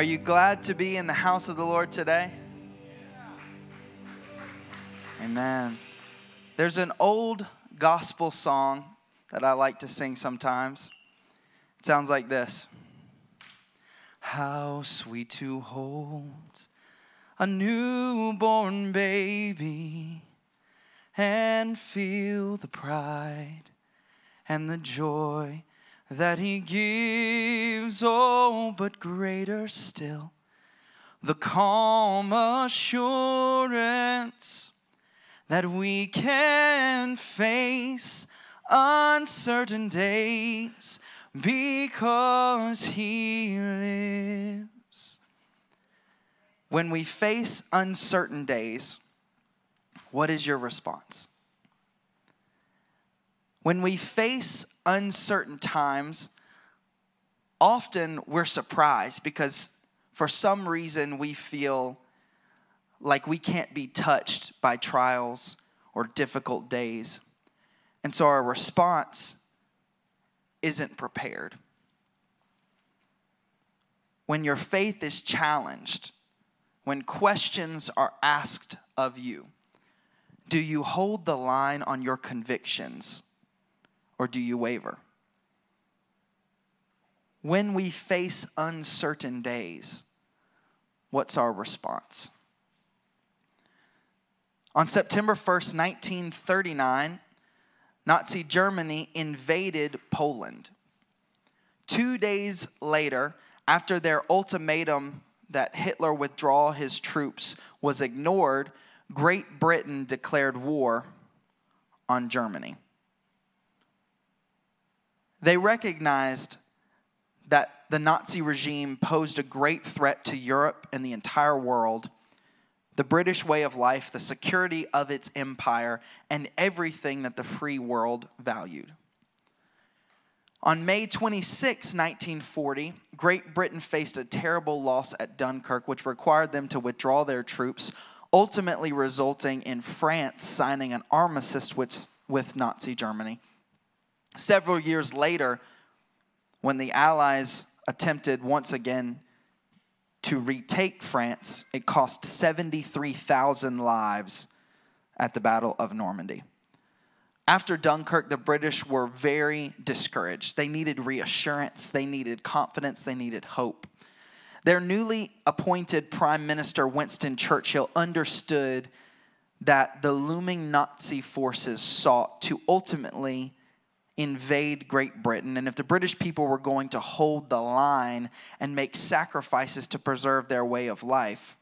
Are you glad to be in the house of the Lord today? Amen. There's an old gospel song that I like to sing sometimes. It sounds like this How sweet to hold a newborn baby and feel the pride and the joy that he gives, oh, but greater still, the calm assurance that we can face uncertain days because he lives. When we face uncertain days, what is your response? When we face uncertain times, often we're surprised because for some reason we feel like we can't be touched by trials or difficult days. And so our response isn't prepared. When your faith is challenged, when questions are asked of you, do you hold the line on your convictions or do you waver? When we face uncertain days, what's our response? On September 1st, 1939, Nazi Germany invaded Poland. Two days later, after their ultimatum that Hitler withdraw his troops was ignored, Great Britain declared war on Germany. They recognized that the Nazi regime posed a great threat to Europe and the entire world, the British way of life, the security of its empire, and everything that the free world valued. On May 26, 1940, Great Britain faced a terrible loss at Dunkirk, which required them to withdraw their troops, ultimately resulting in France signing an armistice with, with Nazi Germany. Several years later, when the Allies attempted once again to retake France, it cost 73,000 lives at the Battle of Normandy. After Dunkirk, the British were very discouraged. They needed reassurance, they needed confidence, they needed hope. Their newly appointed Prime Minister, Winston Churchill, understood that the looming Nazi forces sought to ultimately invade Great Britain, and if the British people were going to hold the line and make sacrifices to preserve their way of life,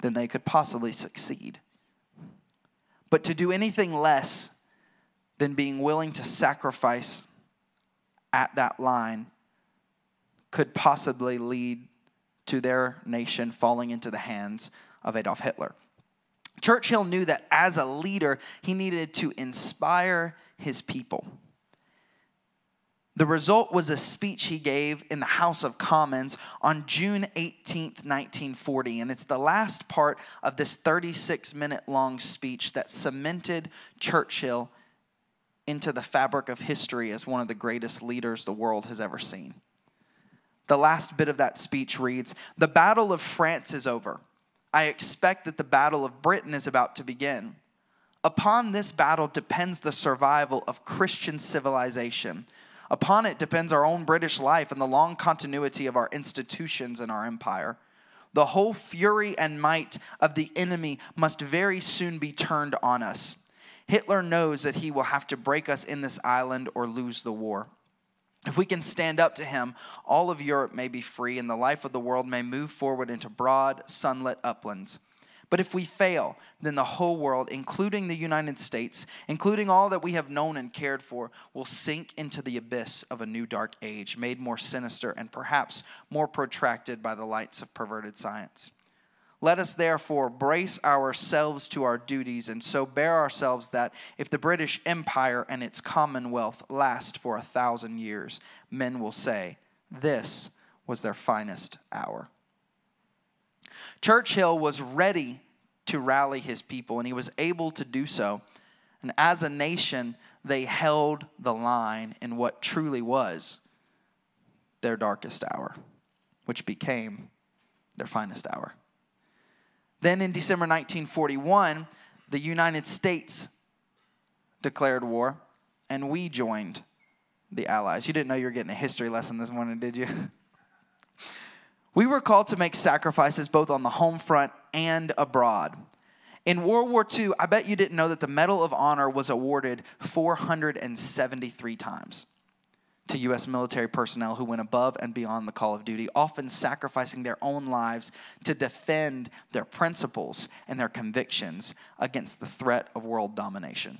then they could possibly succeed. But to do anything less than being willing to sacrifice at that line could possibly lead to their nation falling into the hands of Adolf Hitler. Churchill knew that as a leader, he needed to inspire his people. The result was a speech he gave in the House of Commons on June 18, 1940. And it's the last part of this 36 minute long speech that cemented Churchill into the fabric of history as one of the greatest leaders the world has ever seen. The last bit of that speech reads The Battle of France is over. I expect that the Battle of Britain is about to begin. Upon this battle depends the survival of Christian civilization Upon it depends our own British life and the long continuity of our institutions and our empire. The whole fury and might of the enemy must very soon be turned on us. Hitler knows that he will have to break us in this island or lose the war. If we can stand up to him, all of Europe may be free and the life of the world may move forward into broad, sunlit uplands. But if we fail, then the whole world, including the United States, including all that we have known and cared for, will sink into the abyss of a new dark age, made more sinister and perhaps more protracted by the lights of perverted science. Let us therefore brace ourselves to our duties and so bear ourselves that if the British Empire and its Commonwealth last for a thousand years, men will say, This was their finest hour. Churchill was ready to rally his people, and he was able to do so. And as a nation, they held the line in what truly was their darkest hour. which became their finest hour. Then in December 1941, the United States declared war, and we joined the Allies. You didn't know you were getting a history lesson this morning, did you? we were called to make sacrifices both on the home front and abroad. In World War II, I bet you didn't know that the Medal of Honor was awarded 473 times to U.S. military personnel who went above and beyond the call of duty, often sacrificing their own lives to defend their principles and their convictions against the threat of world domination.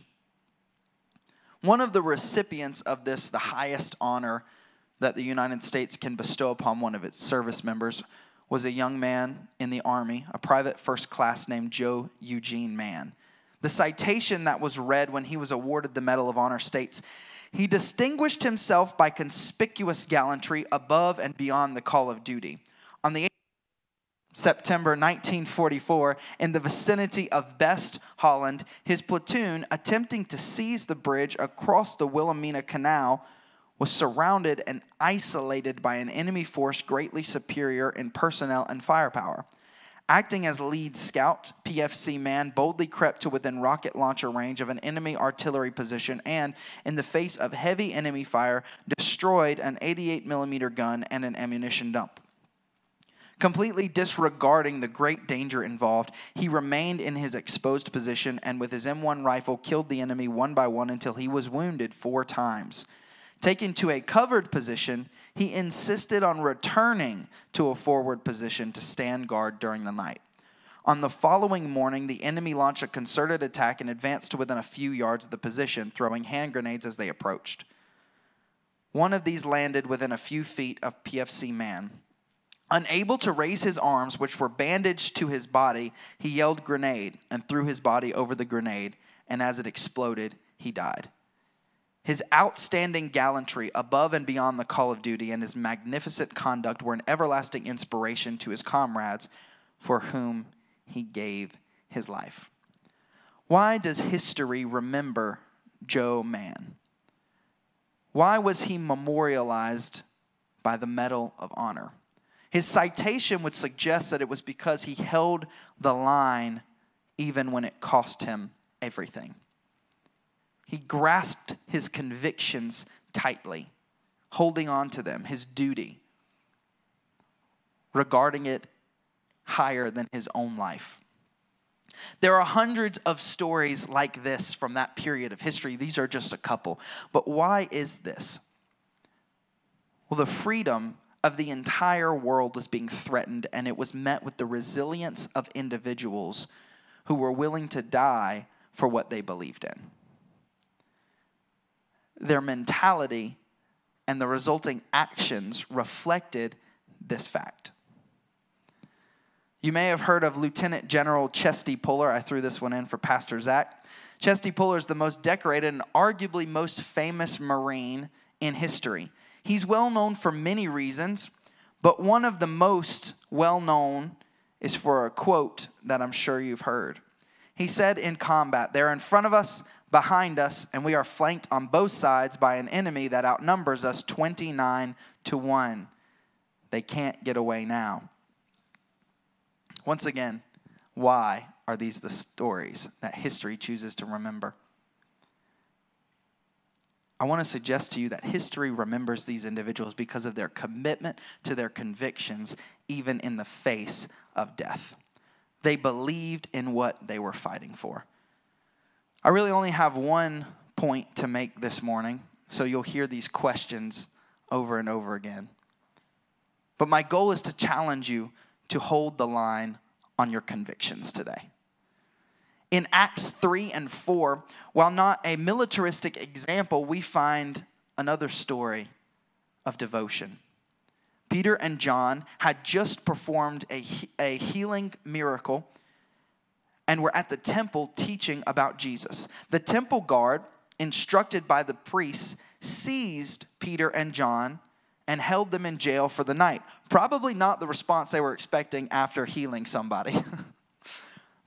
One of the recipients of this, the highest honor that the United States can bestow upon one of its service members, was a young man in the Army, a private first class named Joe Eugene Mann. The citation that was read when he was awarded the Medal of Honor states He distinguished himself by conspicuous gallantry above and beyond the call of duty. On the 8th September 1944, in the vicinity of Best, Holland, his platoon, attempting to seize the bridge across the Wilhelmina Canal, was surrounded and isolated by an enemy force greatly superior in personnel and firepower. Acting as lead scout, PFC Mann boldly crept to within rocket launcher range of an enemy artillery position and, in the face of heavy enemy fire, destroyed an 88 millimeter gun and an ammunition dump. Completely disregarding the great danger involved, he remained in his exposed position and with his M1 rifle killed the enemy one by one until he was wounded four times. Taken to a covered position, he insisted on returning to a forward position to stand guard during the night. On the following morning, the enemy launched a concerted attack and advanced to within a few yards of the position, throwing hand grenades as they approached. One of these landed within a few feet of PFC Mann. Unable to raise his arms, which were bandaged to his body, he yelled grenade and threw his body over the grenade, and as it exploded, he died. His outstanding gallantry above and beyond the call of duty and his magnificent conduct were an everlasting inspiration to his comrades for whom he gave his life. Why does history remember Joe Mann? Why was he memorialized by the Medal of Honor? His citation would suggest that it was because he held the line even when it cost him everything. He grasped his convictions tightly, holding on to them, his duty, regarding it higher than his own life. There are hundreds of stories like this from that period of history. These are just a couple. But why is this? Well, the freedom of the entire world was being threatened, and it was met with the resilience of individuals who were willing to die for what they believed in. Their mentality and the resulting actions reflected this fact. You may have heard of Lieutenant General Chesty Puller. I threw this one in for Pastor Zach. Chesty Puller is the most decorated and arguably most famous Marine in history. He's well known for many reasons, but one of the most well known is for a quote that I'm sure you've heard. He said in combat, They're in front of us, behind us, and we are flanked on both sides by an enemy that outnumbers us 29 to 1. They can't get away now. Once again, why are these the stories that history chooses to remember? I want to suggest to you that history remembers these individuals because of their commitment to their convictions, even in the face of death. They believed in what they were fighting for. I really only have one point to make this morning, so you'll hear these questions over and over again. But my goal is to challenge you to hold the line on your convictions today in Acts 3 and 4, while not a militaristic example, we find another story of devotion. Peter and John had just performed a, a healing miracle and were at the temple teaching about Jesus. The temple guard, instructed by the priests, seized Peter and John and held them in jail for the night. Probably not the response they were expecting after healing somebody.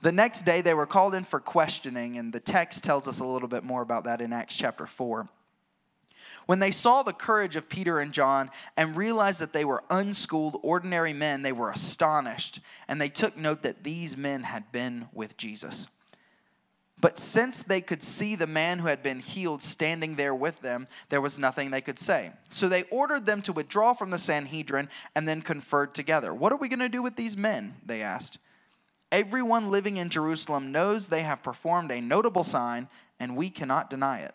The next day, they were called in for questioning, and the text tells us a little bit more about that in Acts chapter 4. When they saw the courage of Peter and John and realized that they were unschooled, ordinary men, they were astonished, and they took note that these men had been with Jesus. But since they could see the man who had been healed standing there with them, there was nothing they could say. So they ordered them to withdraw from the Sanhedrin and then conferred together. What are we going to do with these men? They asked. Everyone living in Jerusalem knows they have performed a notable sign, and we cannot deny it.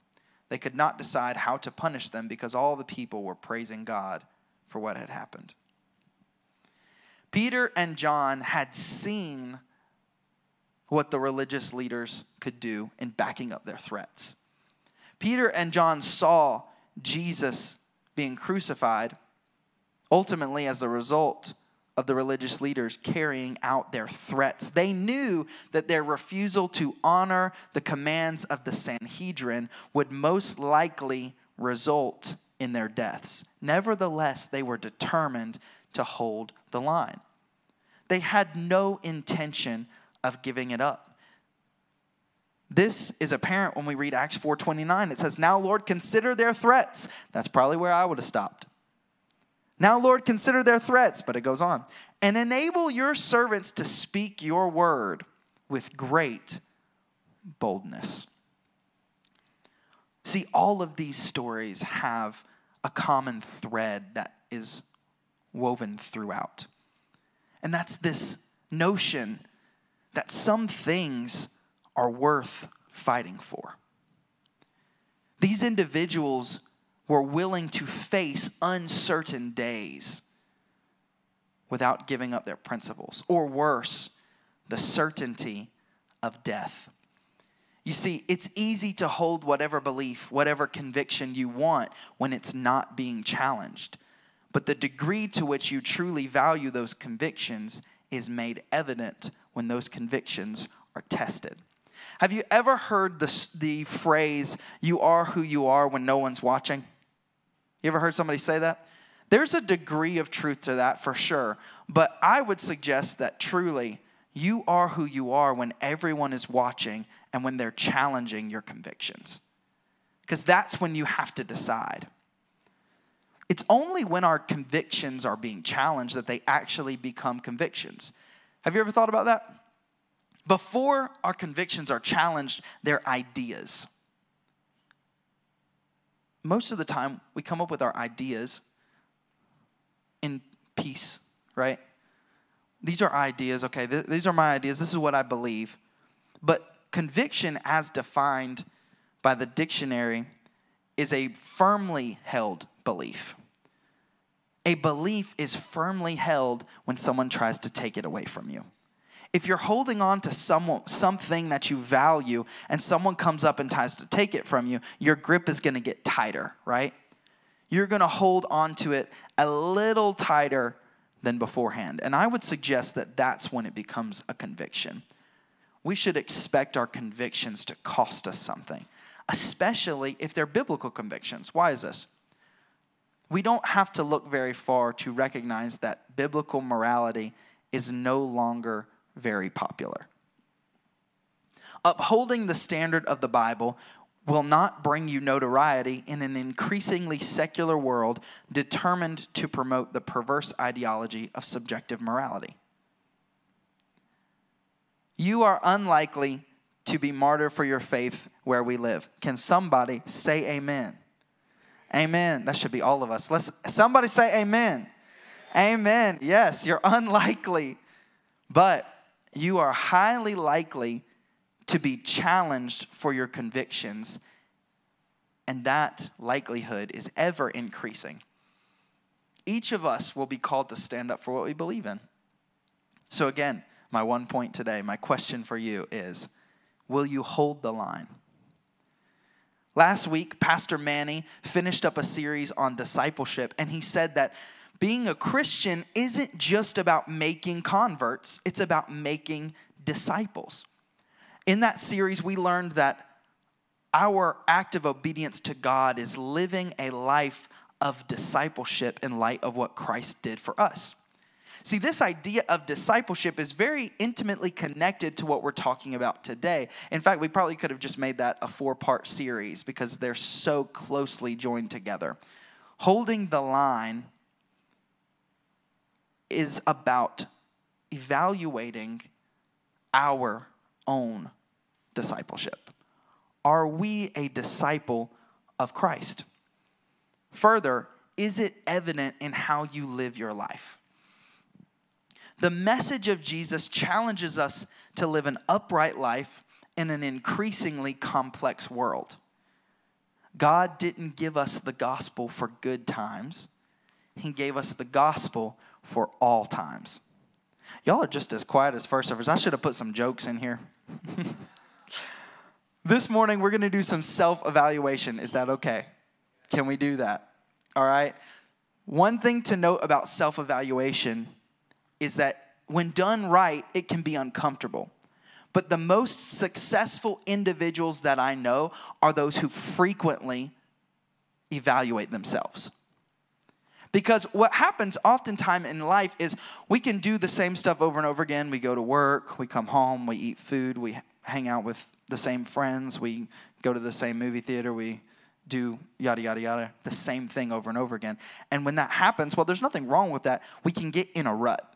They could not decide how to punish them because all the people were praising God for what had happened. Peter and John had seen what the religious leaders could do in backing up their threats. Peter and John saw Jesus being crucified ultimately as a result of the religious leaders carrying out their threats. They knew that their refusal to honor the commands of the Sanhedrin would most likely result in their deaths. Nevertheless, they were determined to hold the line. They had no intention of giving it up. This is apparent when we read Acts 4:29. It says, "Now Lord, consider their threats." That's probably where I would have stopped. Now Lord, consider their threats, but it goes on. And enable your servants to speak your word with great boldness. See, all of these stories have a common thread that is woven throughout. And that's this notion that some things are worth fighting for. These individuals were willing to face uncertain days without giving up their principles, or worse, the certainty of death. You see, it's easy to hold whatever belief, whatever conviction you want when it's not being challenged. But the degree to which you truly value those convictions is made evident when those convictions are tested. Have you ever heard the, the phrase, you are who you are when no one's watching? You ever heard somebody say that? There's a degree of truth to that for sure, but I would suggest that truly you are who you are when everyone is watching and when they're challenging your convictions. Because that's when you have to decide. It's only when our convictions are being challenged that they actually become convictions. Have you ever thought about that? Before our convictions are challenged, they're ideas. Most of the time, we come up with our ideas in peace, right? These are ideas, okay, th- these are my ideas, this is what I believe. But conviction, as defined by the dictionary, is a firmly held belief. A belief is firmly held when someone tries to take it away from you. If you're holding on to someone, something that you value and someone comes up and tries to take it from you, your grip is going to get tighter, right? You're going to hold on to it a little tighter than beforehand. And I would suggest that that's when it becomes a conviction. We should expect our convictions to cost us something, especially if they're biblical convictions. Why is this? we don't have to look very far to recognize that biblical morality is no longer very popular. Upholding the standard of the Bible will not bring you notoriety in an increasingly secular world determined to promote the perverse ideology of subjective morality. You are unlikely to be martyred for your faith where we live. Can somebody say amen? Amen. That should be all of us. Let's somebody say amen. Amen. Yes, you're unlikely, but you are highly likely to be challenged for your convictions, and that likelihood is ever increasing. Each of us will be called to stand up for what we believe in. So, again, my one point today, my question for you is will you hold the line? Last week, Pastor Manny finished up a series on discipleship, and he said that being a Christian isn't just about making converts, it's about making disciples. In that series, we learned that our act of obedience to God is living a life of discipleship in light of what Christ did for us. See, this idea of discipleship is very intimately connected to what we're talking about today. In fact, we probably could have just made that a four part series because they're so closely joined together. Holding the line is about evaluating our own discipleship. Are we a disciple of Christ? Further, is it evident in how you live your life? The message of Jesus challenges us to live an upright life in an increasingly complex world. God didn't give us the gospel for good times, He gave us the gospel for all times. Y'all are just as quiet as first servers. I should have put some jokes in here. this morning, we're going to do some self evaluation. Is that okay? Can we do that? All right. One thing to note about self evaluation is that when done right, it can be uncomfortable. But the most successful individuals that I know are those who frequently evaluate themselves. Because what happens oftentimes in life is we can do the same stuff over and over again. We go to work, we come home, we eat food, we hang out with the same friends, we go to the same movie theater, we do yada, yada, yada, the same thing over and over again. And when that happens, well, there's nothing wrong with that. We can get in a rut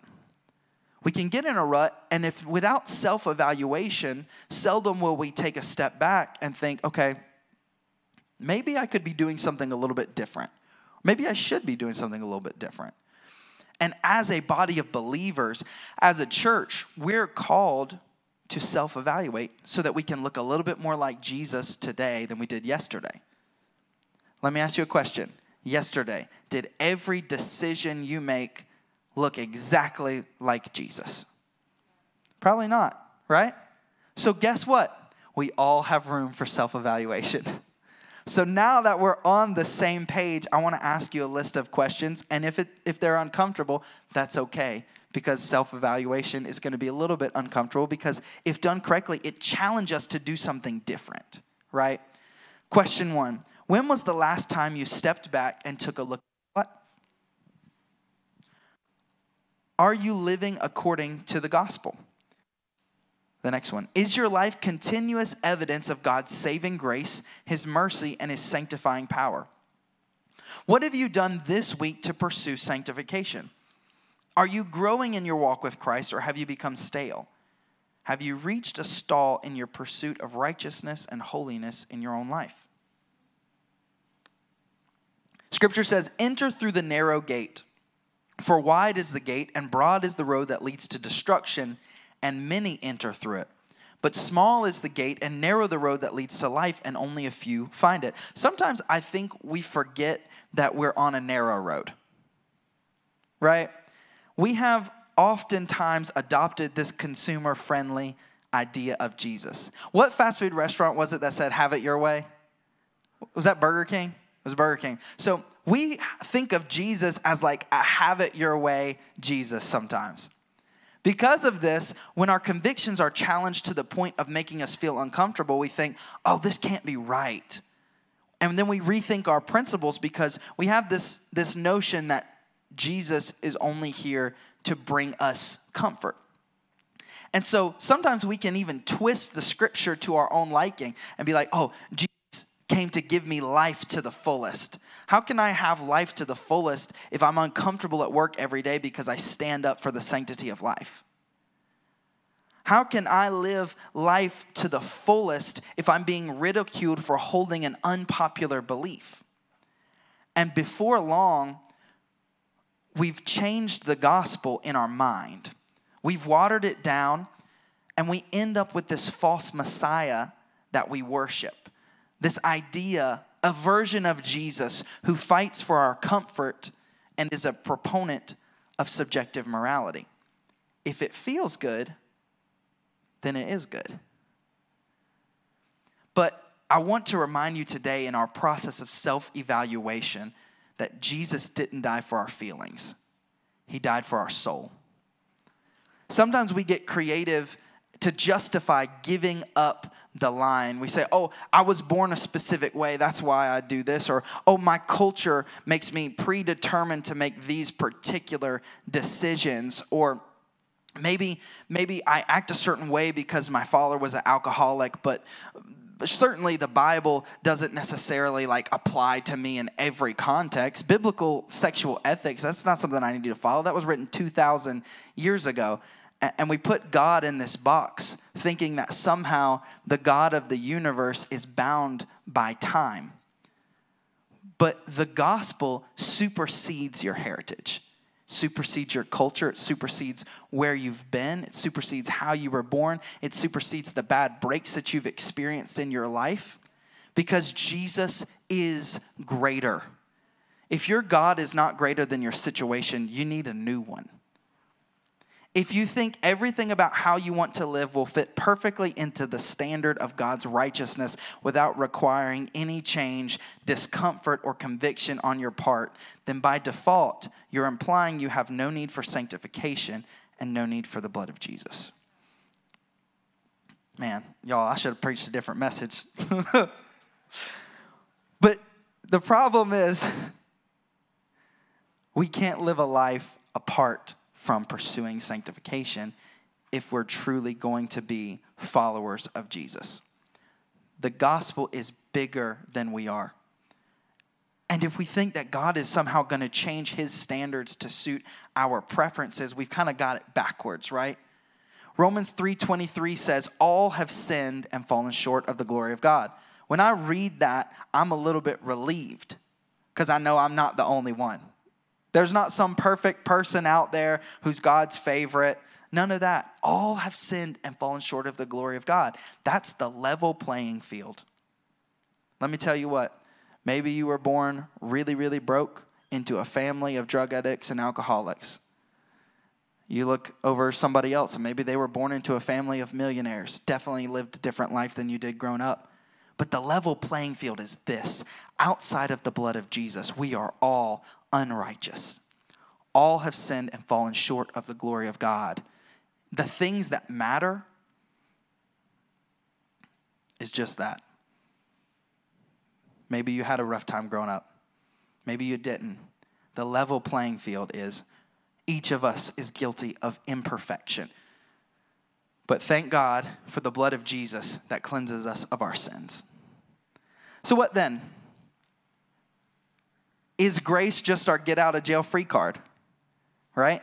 we can get in a rut, and if without self evaluation, seldom will we take a step back and think, okay, maybe I could be doing something a little bit different. Maybe I should be doing something a little bit different. And as a body of believers, as a church, we're called to self evaluate so that we can look a little bit more like Jesus today than we did yesterday. Let me ask you a question. Yesterday, did every decision you make look exactly like Jesus? Probably not, right? So, guess what? We all have room for self evaluation. So, now that we're on the same page, I want to ask you a list of questions. And if, it, if they're uncomfortable, that's okay because self evaluation is going to be a little bit uncomfortable because if done correctly, it challenges us to do something different, right? Question one When was the last time you stepped back and took a look at what? Are you living according to the gospel? The next one Is your life continuous evidence of God's saving grace, His mercy, and His sanctifying power? What have you done this week to pursue sanctification? Are you growing in your walk with Christ or have you become stale? Have you reached a stall in your pursuit of righteousness and holiness in your own life? Scripture says, Enter through the narrow gate. For wide is the gate, and broad is the road that leads to destruction, and many enter through it. But small is the gate, and narrow the road that leads to life, and only a few find it. Sometimes I think we forget that we're on a narrow road, right? We have oftentimes adopted this consumer friendly idea of Jesus. What fast food restaurant was it that said, have it your way? Was that Burger King? It was Burger King. So we think of Jesus as like a have it your way Jesus sometimes. Because of this, when our convictions are challenged to the point of making us feel uncomfortable, we think, oh, this can't be right. And then we rethink our principles because we have this, this notion that Jesus is only here to bring us comfort. And so sometimes we can even twist the scripture to our own liking and be like, oh, Jesus came to give me life to the fullest. How can I have life to the fullest if I'm uncomfortable at work every day because I stand up for the sanctity of life? How can I live life to the fullest if I'm being ridiculed for holding an unpopular belief? And before long, we've changed the gospel in our mind. We've watered it down, and we end up with this false Messiah that we worship this idea, a version of Jesus who fights for our comfort and is a proponent of subjective morality. If it feels good, then it is good. But I want to remind you today in our process of self evaluation that Jesus didn't die for our feelings, He died for our soul. Sometimes we get creative to justify giving up the line. We say, oh, I was born a specific way, that's why I do this. Or, oh, my culture makes me predetermined to make these particular decisions. Or, maybe maybe i act a certain way because my father was an alcoholic but certainly the bible doesn't necessarily like apply to me in every context biblical sexual ethics that's not something i need to follow that was written 2000 years ago and we put god in this box thinking that somehow the god of the universe is bound by time but the gospel supersedes your heritage supersedes your culture, it supersedes where you've been, it supersedes how you were born, it supersedes the bad breaks that you've experienced in your life because Jesus is greater. If your God is not greater than your situation, you need a new one if you think everything about how you want to live will fit perfectly into the standard of God's righteousness without requiring any change, discomfort, or conviction on your part, then by default, you're implying you have no need for sanctification and no need for the blood of Jesus. Man, y'all, I should have preached a different message. but the problem is, we can't live a life apart from pursuing sanctification if we're truly going to be followers of Jesus. The gospel is bigger than we are. And if we think that God is somehow going to change his standards to suit our preferences, we've kind of got it backwards, right? Romans 3:23 says all have sinned and fallen short of the glory of God. When I read that, I'm a little bit relieved because I know I'm not the only one. There's not some perfect person out there who's God's favorite. None of that. All have sinned and fallen short of the glory of God. That's the level playing field. Let me tell you what. Maybe you were born really, really broke into a family of drug addicts and alcoholics. You look over somebody else, and maybe they were born into a family of millionaires, definitely lived a different life than you did growing up. But the level playing field is this outside of the blood of Jesus, we are all unrighteous. All have sinned and fallen short of the glory of God. The things that matter is just that. Maybe you had a rough time growing up. Maybe you didn't. The level playing field is each of us is guilty of imperfection. But thank God for the blood of Jesus that cleanses us of our sins. So, what then? Is grace just our get out of jail free card? Right?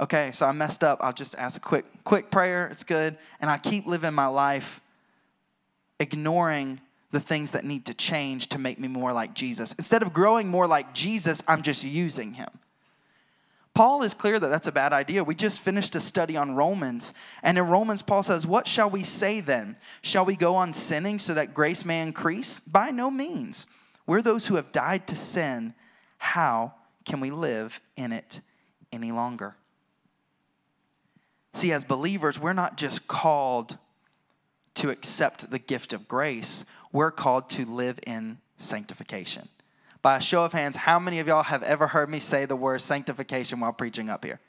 Okay, so I messed up. I'll just ask a quick quick prayer. It's good. And I keep living my life ignoring the things that need to change to make me more like Jesus. Instead of growing more like Jesus, I'm just using him. Paul is clear that that's a bad idea. We just finished a study on Romans, and in Romans, Paul says, What shall we say then? Shall we go on sinning so that grace may increase? By no means. We're those who have died to sin. How can we live in it any longer? See, as believers, we're not just called to accept the gift of grace, we're called to live in sanctification. By a show of hands, how many of y'all have ever heard me say the word sanctification while preaching up here?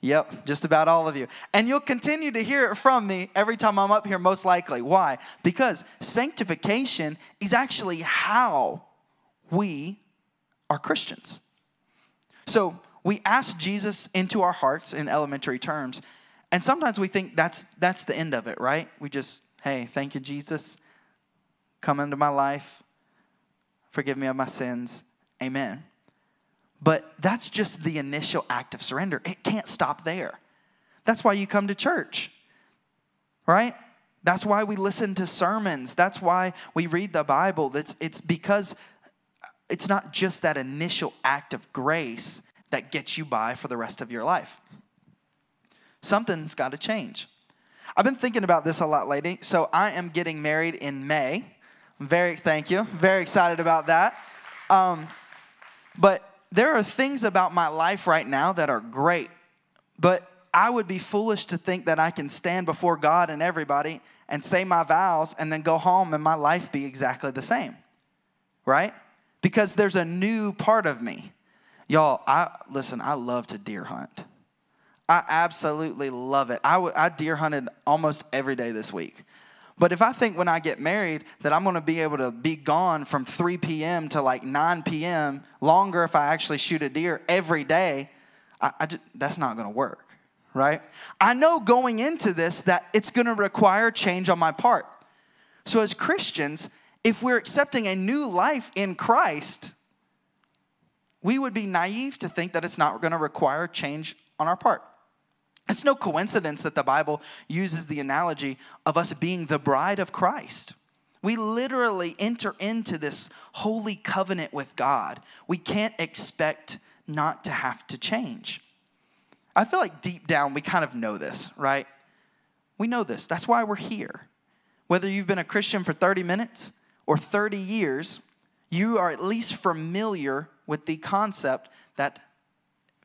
Yep, just about all of you. And you'll continue to hear it from me every time I'm up here, most likely. Why? Because sanctification is actually how we are Christians. So we ask Jesus into our hearts in elementary terms, and sometimes we think that's that's the end of it, right? We just, hey, thank you, Jesus. Come into my life, forgive me of my sins. Amen. But that's just the initial act of surrender. It can't stop there. That's why you come to church, right? That's why we listen to sermons. That's why we read the Bible. It's, it's because it's not just that initial act of grace that gets you by for the rest of your life. Something's got to change. I've been thinking about this a lot lately. So I am getting married in May. very thank you. Very excited about that. Um, but there are things about my life right now that are great, but I would be foolish to think that I can stand before God and everybody and say my vows and then go home and my life be exactly the same. Right? Because there's a new part of me. Y'all, I listen, I love to deer hunt. I absolutely love it. I, deer hunted almost every day this week. But if I think when I get married that I'm going to be able to be gone from 3 p.m. to like 9 p.m., longer if I actually shoot a deer every day, I, I just, that's not going to work, right? I know going into this that it's going to require change on my part. So, as Christians, if we're accepting a new life in Christ, we would be naive to think that it's not going to require change on our part. It's no coincidence that the Bible uses the analogy of us being the bride of Christ. We literally enter into this holy covenant with God. We can't expect not to have to change. I feel like deep down we kind of know this, right? We know this. That's why we're here. Whether you've been a Christian for 30 minutes or 30 years, you are at least familiar with the concept that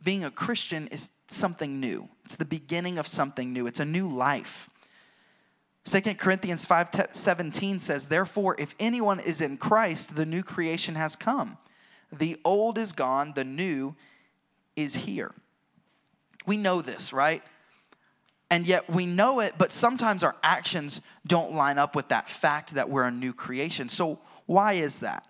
being a Christian is something new. It's the beginning of something new. It's a new life. 2 Corinthians 5 17 says, Therefore, if anyone is in Christ, the new creation has come. The old is gone, the new is here. We know this, right? And yet we know it, but sometimes our actions don't line up with that fact that we're a new creation. So, why is that?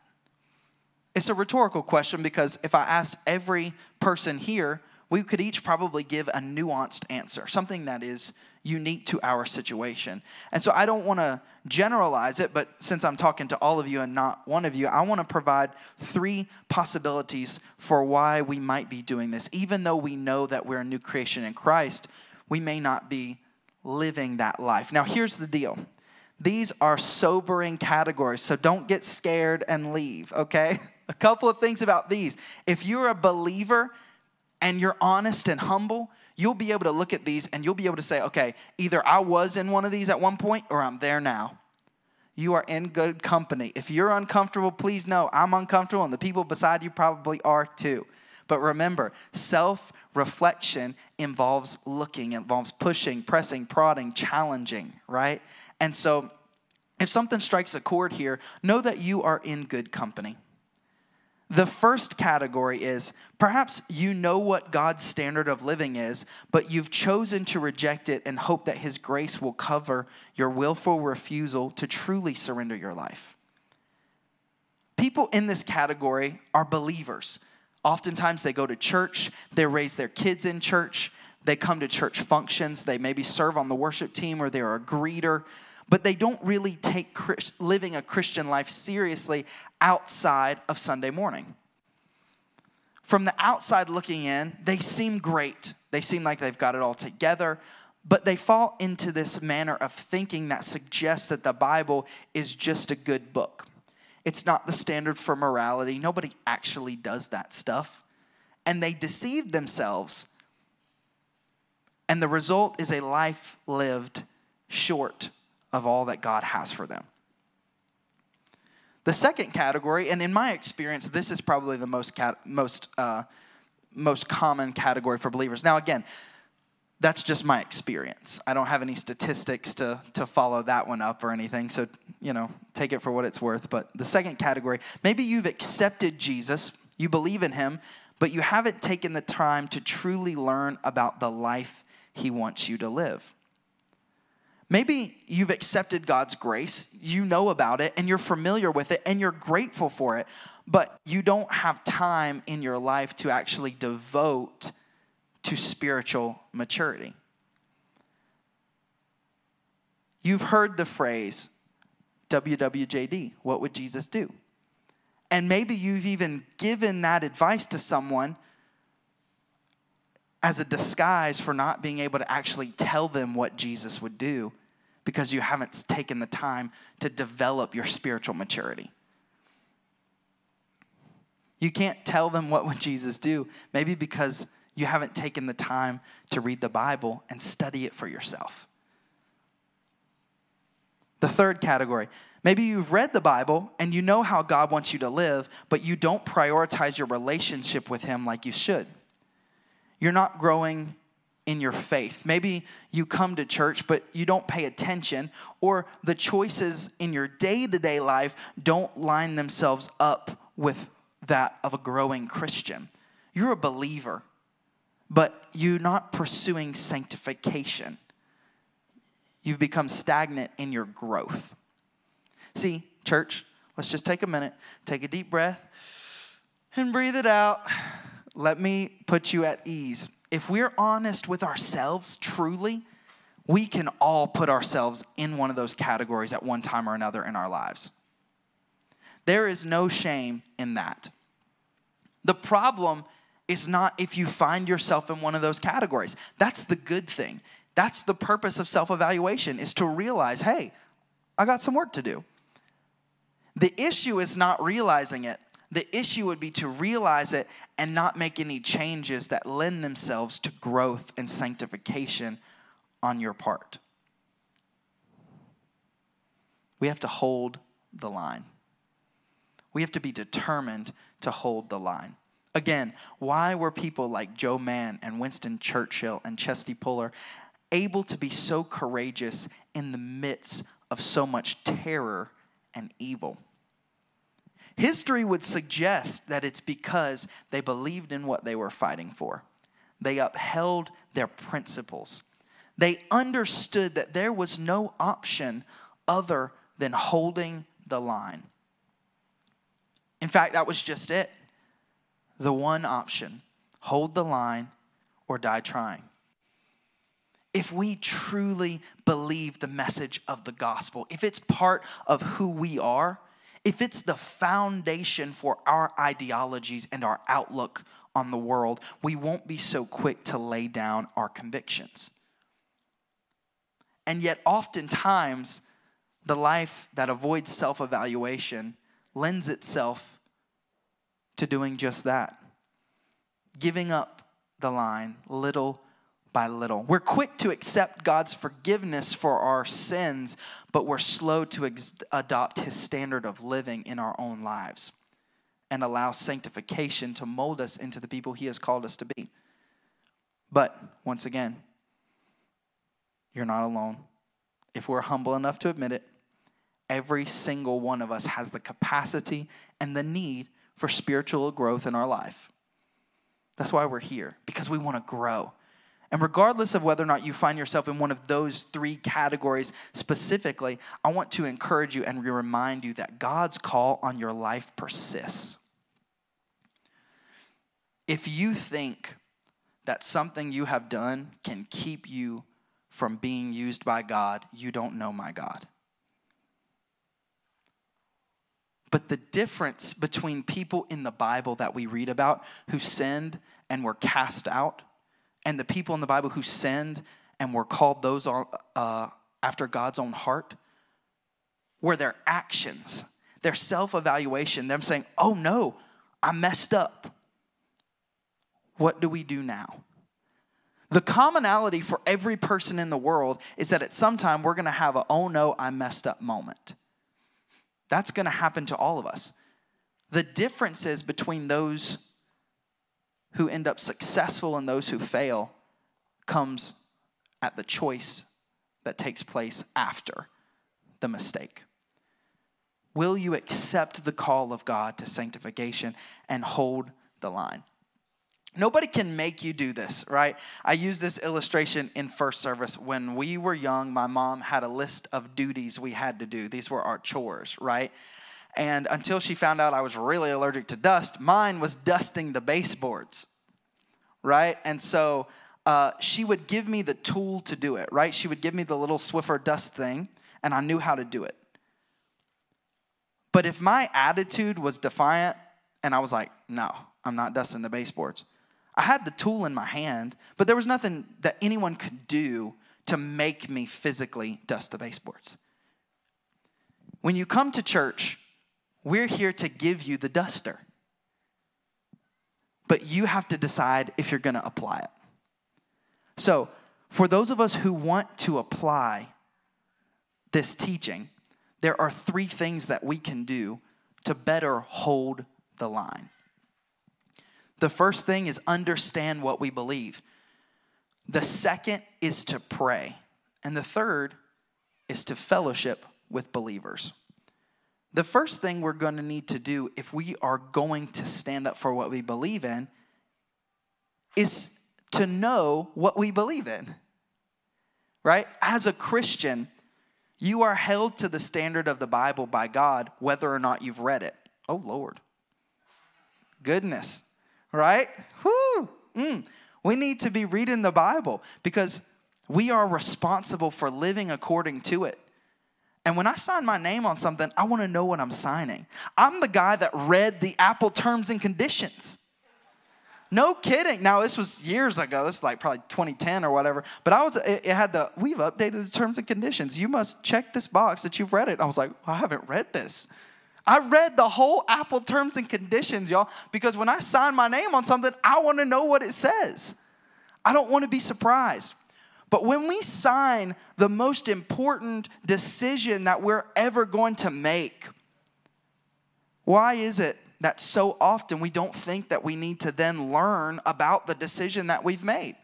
It's a rhetorical question because if I asked every person here, we could each probably give a nuanced answer, something that is unique to our situation. And so I don't want to generalize it, but since I'm talking to all of you and not one of you, I want to provide three possibilities for why we might be doing this. Even though we know that we're a new creation in Christ, we may not be living that life. Now, here's the deal. These are sobering categories, so don't get scared and leave, okay? A couple of things about these. If you're a believer and you're honest and humble, you'll be able to look at these and you'll be able to say, okay, either I was in one of these at one point or I'm there now. You are in good company. If you're uncomfortable, please know I'm uncomfortable and the people beside you probably are too. But remember, self reflection involves looking, involves pushing, pressing, prodding, challenging, right? And so if something strikes a chord here, know that you are in good company. The first category is perhaps you know what God's standard of living is, but you've chosen to reject it and hope that His grace will cover your willful refusal to truly surrender your life. People in this category are believers. Oftentimes they go to church, they raise their kids in church, they come to church functions, they maybe serve on the worship team or they're a greeter but they don't really take living a Christian life seriously outside of Sunday morning. From the outside looking in, they seem great. They seem like they've got it all together, but they fall into this manner of thinking that suggests that the Bible is just a good book. It's not the standard for morality. Nobody actually does that stuff. And they deceive themselves. And the result is a life lived short of all that God has for them. The second category, and in my experience, this is probably the most cat, most uh, most common category for believers. Now, again, that's just my experience. I don't have any statistics to to follow that one up or anything. So you know, take it for what it's worth. But the second category, maybe you've accepted Jesus, you believe in Him, but you haven't taken the time to truly learn about the life He wants you to live. Maybe you've accepted God's grace, you know about it, and you're familiar with it, and you're grateful for it, but you don't have time in your life to actually devote to spiritual maturity. You've heard the phrase, WWJD, what would Jesus do? And maybe you've even given that advice to someone as a disguise for not being able to actually tell them what Jesus would do because you haven't taken the time to develop your spiritual maturity. You can't tell them what would Jesus do, maybe because you haven't taken the time to read the Bible and study it for yourself. The third category, maybe you've read the Bible and you know how God wants you to live, but you don't prioritize your relationship with Him like you should. You're not growing in your faith. Maybe you come to church, but you don't pay attention, or the choices in your day to day life don't line themselves up with that of a growing Christian. You're a believer, but you're not pursuing sanctification. You've become stagnant in your growth. See, church, let's just take a minute, take a deep breath, and breathe it out. Let me put you at ease. If we're honest with ourselves truly, we can all put ourselves in one of those categories at one time or another in our lives. There is no shame in that. The problem is not if you find yourself in one of those categories. That's the good thing. That's the purpose of self evaluation is to realize, hey, I got some work to do. The issue is not realizing it. The issue would be to realize it and not make any changes that lend themselves to growth and sanctification on your part. We have to hold the line. We have to be determined to hold the line. Again, why were people like Joe Mann and Winston Churchill and Chesty Puller able to be so courageous in the midst of so much terror and evil? History would suggest that it's because they believed in what they were fighting for. They upheld their principles. They understood that there was no option other than holding the line. In fact, that was just it. The one option hold the line or die trying. If we truly believe the message of the gospel, if it's part of who we are, if it's the foundation for our ideologies and our outlook on the world, we won't be so quick to lay down our convictions. And yet, oftentimes, the life that avoids self evaluation lends itself to doing just that giving up the line little by little. We're quick to accept God's forgiveness for our sins, but we're slow to ex- adopt his standard of living in our own lives and allow sanctification to mold us into the people he has called us to be. But once again, you're not alone. If we're humble enough to admit it, every single one of us has the capacity and the need for spiritual growth in our life. That's why we're here, because we want to grow. And regardless of whether or not you find yourself in one of those three categories specifically, I want to encourage you and remind you that God's call on your life persists. If you think that something you have done can keep you from being used by God, you don't know my God. But the difference between people in the Bible that we read about who sinned and were cast out, and the people in the Bible who sinned and were called those uh, after God's own heart, were their actions, their self evaluation, them saying, Oh no, I messed up. What do we do now? The commonality for every person in the world is that at some time we're gonna have a oh no, I messed up moment. That's to happen to all of us. The differences between those who end up successful and those who fail comes at the choice that takes place after the mistake. Will you accept the call of God to sanctification and hold the line? Nobody can make you do this, right? I use this illustration in first service. When we were young, my mom had a list of duties we had to do. These were our chores, right? And until she found out I was really allergic to dust, mine was dusting the baseboards, right? And so uh, she would give me the tool to do it, right? She would give me the little Swiffer dust thing, and I knew how to do it. But if my attitude was defiant and I was like, no, I'm not dusting the baseboards, I had the tool in my hand, but there was nothing that anyone could do to make me physically dust the baseboards. When you come to church, we're here to give you the duster. But you have to decide if you're going to apply it. So, for those of us who want to apply this teaching, there are three things that we can do to better hold the line. The first thing is understand what we believe. The second is to pray. And the third is to fellowship with believers. The first thing we're going to need to do if we are going to stand up for what we believe in is to know what we believe in. Right? As a Christian, you are held to the standard of the Bible by God, whether or not you've read it. Oh, Lord. Goodness. Right? Whoo. Mm. We need to be reading the Bible because we are responsible for living according to it. And when I sign my name on something, I want to know what I'm signing. I'm the guy that read the Apple terms and conditions. No kidding. Now this was years ago. This is like probably 2010 or whatever. But I was. It, had the. We've updated the terms and conditions. You must check this box that you've read it. I was like, I haven't read this. I read the whole Apple terms and conditions, y'all, because when I sign my name on something, I want to know what it says. I don't want to be surprised. But when we sign the most important decision that we're ever going to make, why is it that so often we don't think that we need to then learn about the decision that we've made?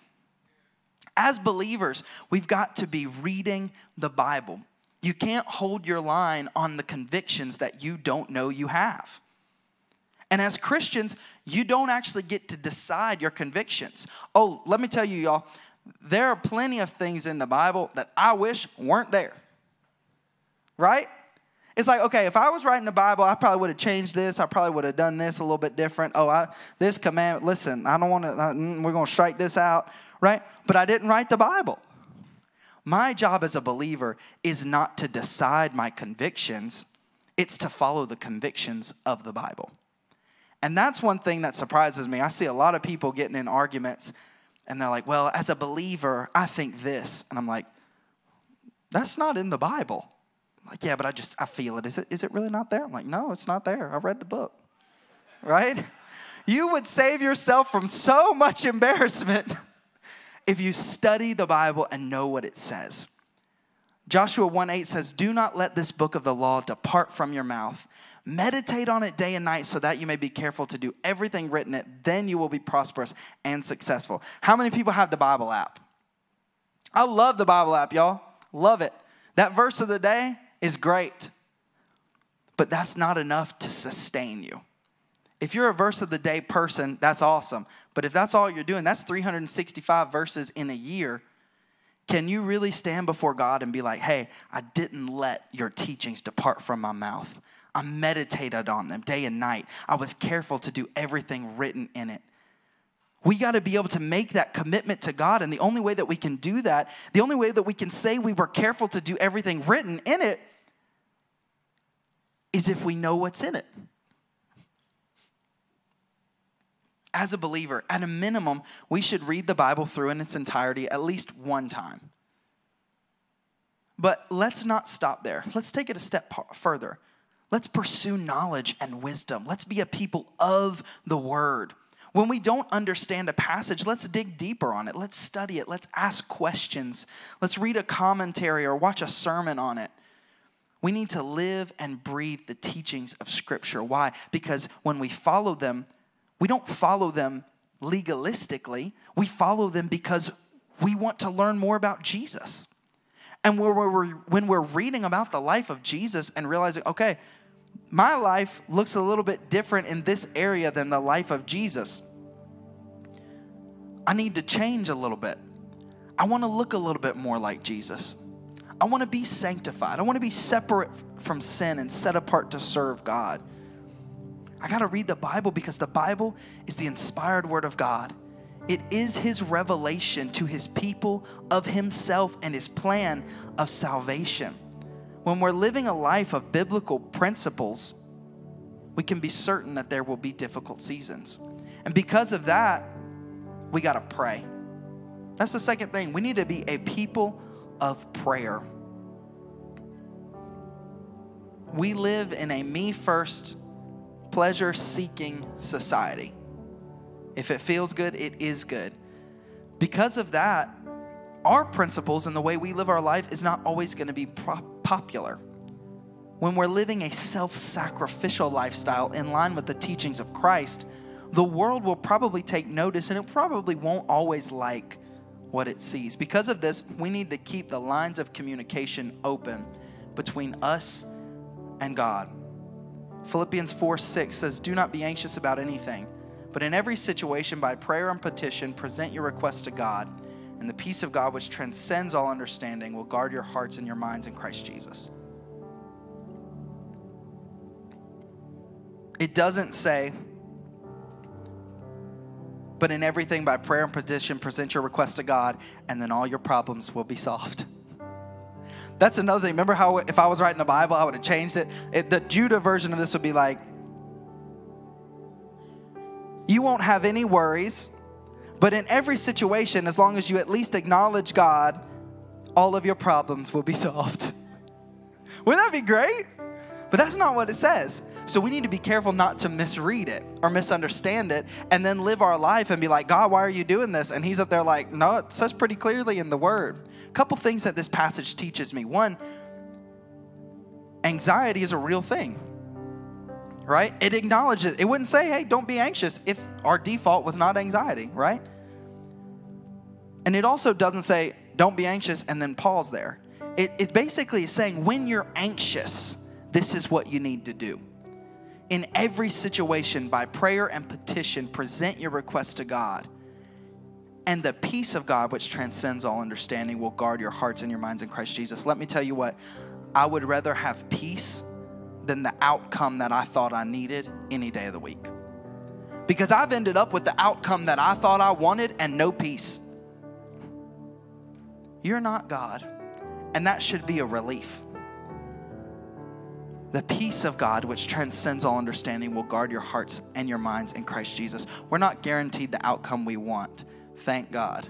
As believers, we've got to be reading the Bible. You can't hold your line on the convictions that you don't know you have. And as Christians, you don't actually get to decide your convictions. Oh, let me tell you, y'all, there are plenty of things in the Bible that I wish weren't there. Right? It's like, okay, if I was writing the Bible, I probably would have changed this. I probably would have done this a little bit different. Oh, I, this command, listen, I don't want to, uh, mm, we're going to strike this out, right? But I didn't write the Bible. My job as a believer is not to decide my convictions, it's to follow the convictions of the Bible. And that's one thing that surprises me. I see a lot of people getting in arguments and they're like, well, as a believer, I think this. And I'm like, that's not in the Bible. I'm like, yeah, but I just, I feel it. Is it, is it really not there? I'm like, no, it's not there. I read the book. Right? You would save yourself from so much embarrassment if you study the Bible and know what it says. Joshua 1 8 says, Do not let this book of the law depart from your mouth Meditate on it day and night so that you may be careful to do everything written in it. Then you will be prosperous and successful. How many people have the Bible app? I love the Bible app, y'all. Love it. That verse of the day is great, but that's not enough to sustain you. If you're a verse of the day person, that's awesome. But if that's all you're doing, that's 365 verses in a year. Can you really stand before God and be like, hey, I didn't let your teachings depart from my mouth? I meditated on them day and night. I was careful to do everything written in it. We got to be able to make that commitment to God. And the only way that we can do that, the only way that we can say we were careful to do everything written in it, is if we know what's in it. As a believer, at a minimum, we should read the Bible through in its entirety at least one time. But let's not stop there. Let's take it a step further. Let's pursue knowledge and wisdom. Let's be a people of the word. When we don't understand a passage, let's dig deeper on it. Let's study it. Let's ask questions. Let's read a commentary or watch a sermon on it. We need to live and breathe the teachings of Scripture. Why? Because when we follow them, we don't follow them legalistically, we follow them because we want to learn more about Jesus. And when we're, reading about the life of Jesus and realizing, okay, my life looks a little bit different in this area than the life of Jesus. I need to change a little bit. I want to look a little bit more like Jesus. I want to be sanctified. I want to be separate from sin and set apart to serve God. I got to read the Bible because the Bible is the inspired word of God. It is his revelation to his people of himself and his plan of salvation when we're living a life of biblical principles, we can be certain that there will be difficult seasons. And because of that, we got to pray. That's the second thing. We need to be a people of prayer. We live in a me first, pleasure seeking society. If it feels good, it is good. Because of that, our principles and the way we live our life is not always going to be popular. When we're living a self sacrificial lifestyle in line with the teachings of Christ, the world will probably take notice and it probably won't always like what it sees. Because of this, we need to keep the lines of communication open between us and God. Philippians 4 6 says, Do not be anxious about anything, but in every situation, by prayer and petition, present your requests to God, and the peace of God, which transcends all understanding, will guard your hearts and your minds in Christ Jesus. It doesn't say, but in everything by prayer and petition, present your request to God, and then all your problems will be solved. That's another thing. Remember how if I was writing the Bible, I would have changed it? it? The Judah version of this would be like, you won't have any worries, but in every situation, as long as you at least acknowledge God, all of your problems will be solved. Wouldn't that be great? But that's not what it says. So we need to be careful not to misread it or misunderstand it and then live our life and be like, God, why are you doing this? And he's up there like, no, it says pretty clearly in the word. A couple things that this passage teaches me. One, anxiety is a real thing, right? It acknowledges, it wouldn't say, hey, don't be anxious if our default was not anxiety, right? And it also doesn't say, don't be anxious and then pause there. It, it basically is saying, when you're anxious, this is what you need to do. In every situation, by prayer and petition, present your request to God. And the peace of God, which transcends all understanding, will guard your hearts and your minds in Christ Jesus. Let me tell you what, I would rather have peace than the outcome that I thought I needed any day of the week. Because I've ended up with the outcome that I thought I wanted and no peace. You're not God, and that should be a relief. The peace of God, which transcends all understanding, will guard your hearts and your minds in Christ Jesus. We're not guaranteed the outcome we want. Thank God.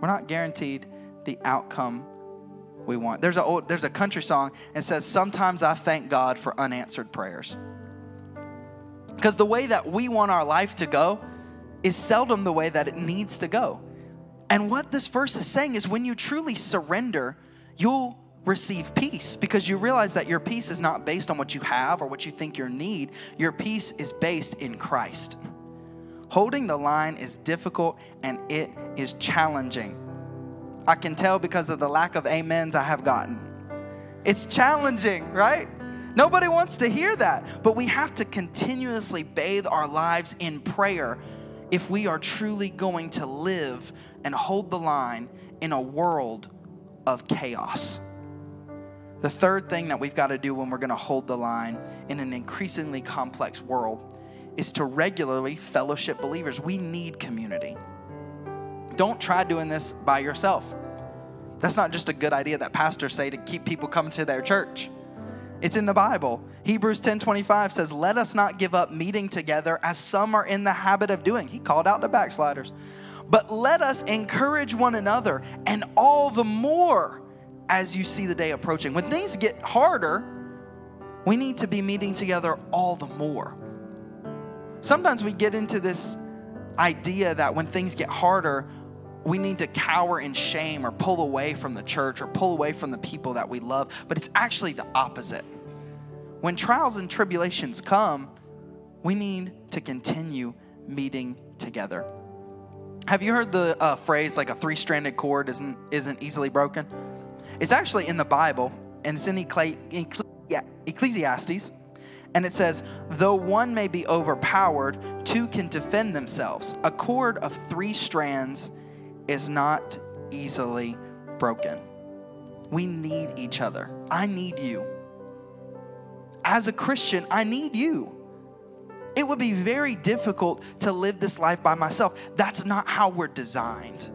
We're not guaranteed the outcome we want. There's a old, there's a country song and says, "Sometimes I thank God for unanswered prayers." Because the way that we want our life to go is seldom the way that it needs to go. And what this verse is saying is when you truly surrender, you'll receive peace because you realize that your peace is not based on what you have or what you think you need. Your peace is based in Christ. Holding the line is difficult and it is challenging. I can tell because of the lack of amens I have gotten. It's challenging, right? Nobody wants to hear that, but we have to continuously bathe our lives in prayer if we are truly going to live and hold the line in a world of chaos. The third thing that we've got to do when we're going to hold the line in an increasingly complex world is to regularly fellowship believers. We need community. Don't try doing this by yourself. That's not just a good idea that pastors say to keep people coming to their church. It's in the Bible. Hebrews 10:25 says, "Let us not give up meeting together as some are in the habit of doing." He called out the backsliders. But let us encourage one another, and all the more as you see the day approaching. When things get harder, we need to be meeting together all the more. Sometimes we get into this idea that when things get harder, we need to cower in shame or pull away from the church or pull away from the people that we love, but it's actually the opposite. When trials and tribulations come, we need to continue meeting together. Have you heard the uh, phrase like a three-stranded cord isn't isn't easily broken? It's actually in the Bible, and it's in Ecclesiastes, and it says, Though one may be overpowered, two can defend themselves. A cord of three strands is not easily broken. We need each other. I need you. As a Christian, I need you. It would be very difficult to live this life by myself. That's not how we're designed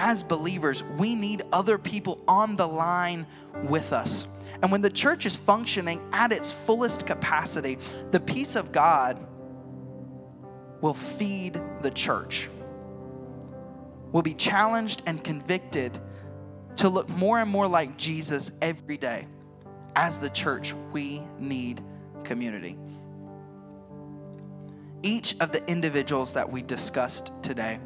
as believers, we need other people on the line with us. And when the church is functioning at its fullest capacity, the peace of God will feed the church. Will be challenged and convicted to look more and more like Jesus every day. As the church, we need community. Each of the individuals that we discussed today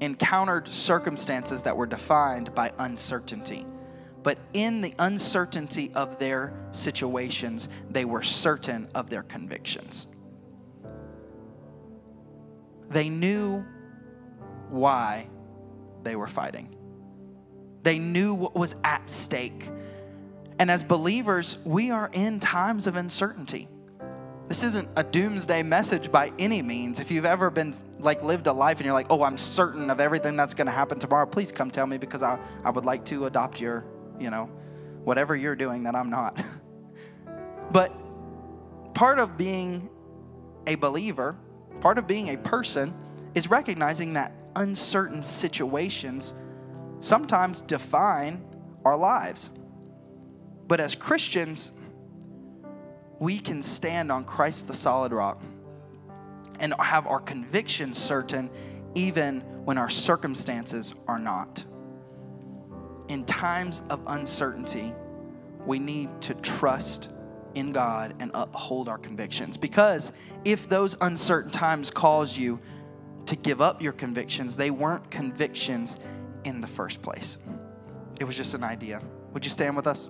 encountered circumstances that were defined by uncertainty. But in the uncertainty of their situations, they were certain of their convictions. They knew why they were fighting. They knew what was at stake. And as believers, we are in times of uncertainty. This isn't a doomsday message by any means. If you've ever been like lived a life and you're like, oh, I'm certain of everything that's going to happen tomorrow, please come tell me because I, I would like to adopt your, you know, whatever you're doing that I'm not. but part of being a believer, part of being a person, is recognizing that uncertain situations sometimes define our lives. But as Christians, we can stand on Christ the solid rock and have our convictions certain even when our circumstances are not. In times of uncertainty, we need to trust in God and uphold our convictions. Because if those uncertain times cause you to give up your convictions, they weren't convictions in the first place. It was just an idea. Would you stand with us?